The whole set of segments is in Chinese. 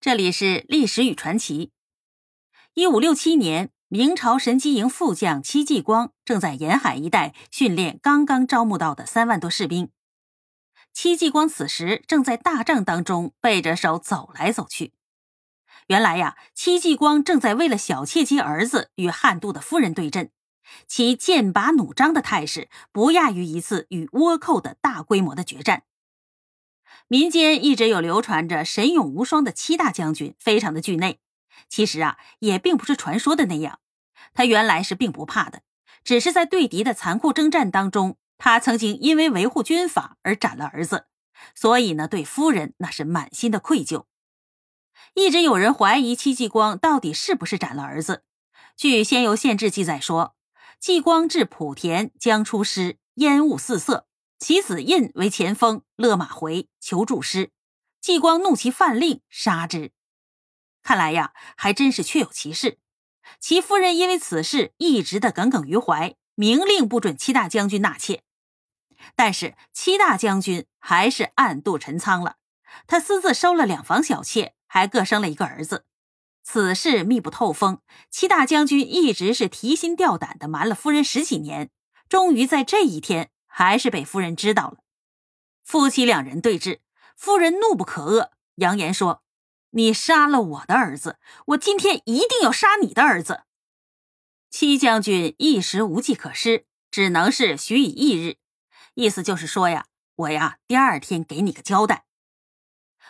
这里是历史与传奇。一五六七年，明朝神机营副将戚继光正在沿海一带训练刚刚招募到的三万多士兵。戚继光此时正在大帐当中背着手走来走去。原来呀，戚继光正在为了小妾及儿子与汉都的夫人对阵，其剑拔弩张的态势不亚于一次与倭寇的大规模的决战。民间一直有流传着神勇无双的七大将军，非常的惧内。其实啊，也并不是传说的那样，他原来是并不怕的，只是在对敌的残酷征战当中，他曾经因为维护军法而斩了儿子，所以呢，对夫人那是满心的愧疚。一直有人怀疑戚继光到底是不是斩了儿子。据《仙游县志》记载说，继光至莆田，将出师，烟雾四射。其子印为前锋，勒马回求助师。继光怒其犯令，杀之。看来呀，还真是确有其事。其夫人因为此事一直的耿耿于怀，明令不准七大将军纳妾。但是七大将军还是暗度陈仓了，他私自收了两房小妾，还各生了一个儿子。此事密不透风，七大将军一直是提心吊胆的瞒了夫人十几年，终于在这一天。还是被夫人知道了，夫妻两人对峙，夫人怒不可遏，扬言说：“你杀了我的儿子，我今天一定要杀你的儿子。”戚将军一时无计可施，只能是许以翌日，意思就是说呀，我呀第二天给你个交代。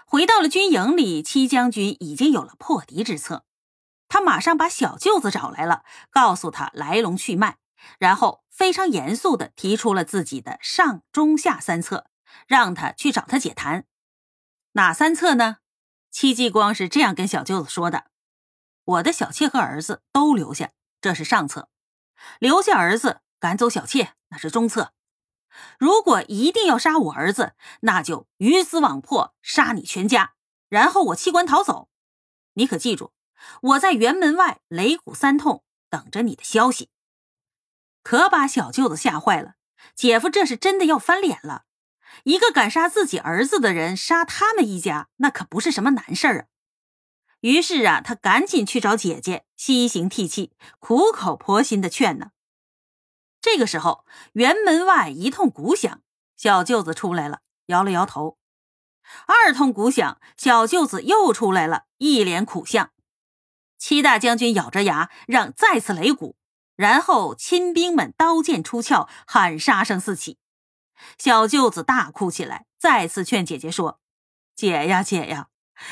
回到了军营里，戚将军已经有了破敌之策，他马上把小舅子找来了，告诉他来龙去脉。然后非常严肃地提出了自己的上中下三策，让他去找他解谈。哪三策呢？戚继光是这样跟小舅子说的：“我的小妾和儿子都留下，这是上策；留下儿子，赶走小妾，那是中策。如果一定要杀我儿子，那就鱼死网破，杀你全家，然后我弃官逃走。你可记住，我在辕门外擂鼓三通，等着你的消息。”可把小舅子吓坏了，姐夫这是真的要翻脸了。一个敢杀自己儿子的人，杀他们一家，那可不是什么难事儿啊。于是啊，他赶紧去找姐姐，西行涕泣，苦口婆心的劝呢。这个时候，园门外一通鼓响，小舅子出来了，摇了摇头。二通鼓响，小舅子又出来了，一脸苦相。七大将军咬着牙，让再次擂鼓。然后亲兵们刀剑出鞘，喊杀声四起。小舅子大哭起来，再次劝姐姐说：“姐呀，姐呀，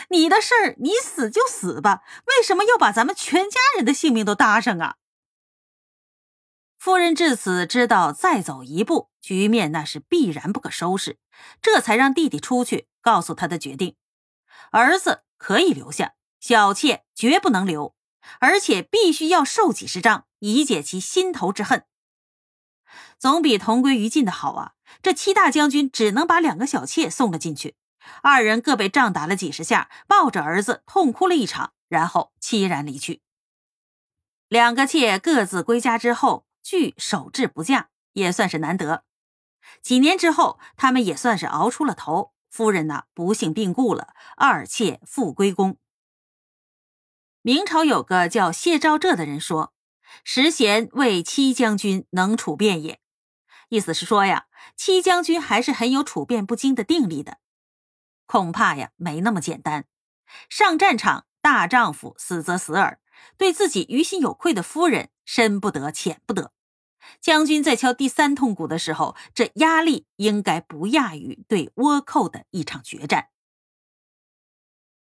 你的事儿你死就死吧，为什么要把咱们全家人的性命都搭上啊？”夫人至此知道，再走一步，局面那是必然不可收拾，这才让弟弟出去告诉他的决定：儿子可以留下，小妾绝不能留。而且必须要受几十杖，以解其心头之恨。总比同归于尽的好啊！这七大将军只能把两个小妾送了进去，二人各被杖打了几十下，抱着儿子痛哭了一场，然后凄然离去。两个妾各自归家之后，俱守志不嫁，也算是难得。几年之后，他们也算是熬出了头。夫人呢，不幸病故了，二妾复归宫。明朝有个叫谢昭浙的人说：“时贤为戚将军能处变也。”意思是说呀，戚将军还是很有处变不惊的定力的。恐怕呀，没那么简单。上战场，大丈夫死则死耳，对自己于心有愧的夫人，深不得浅不得。将军在敲第三通鼓的时候，这压力应该不亚于对倭寇的一场决战。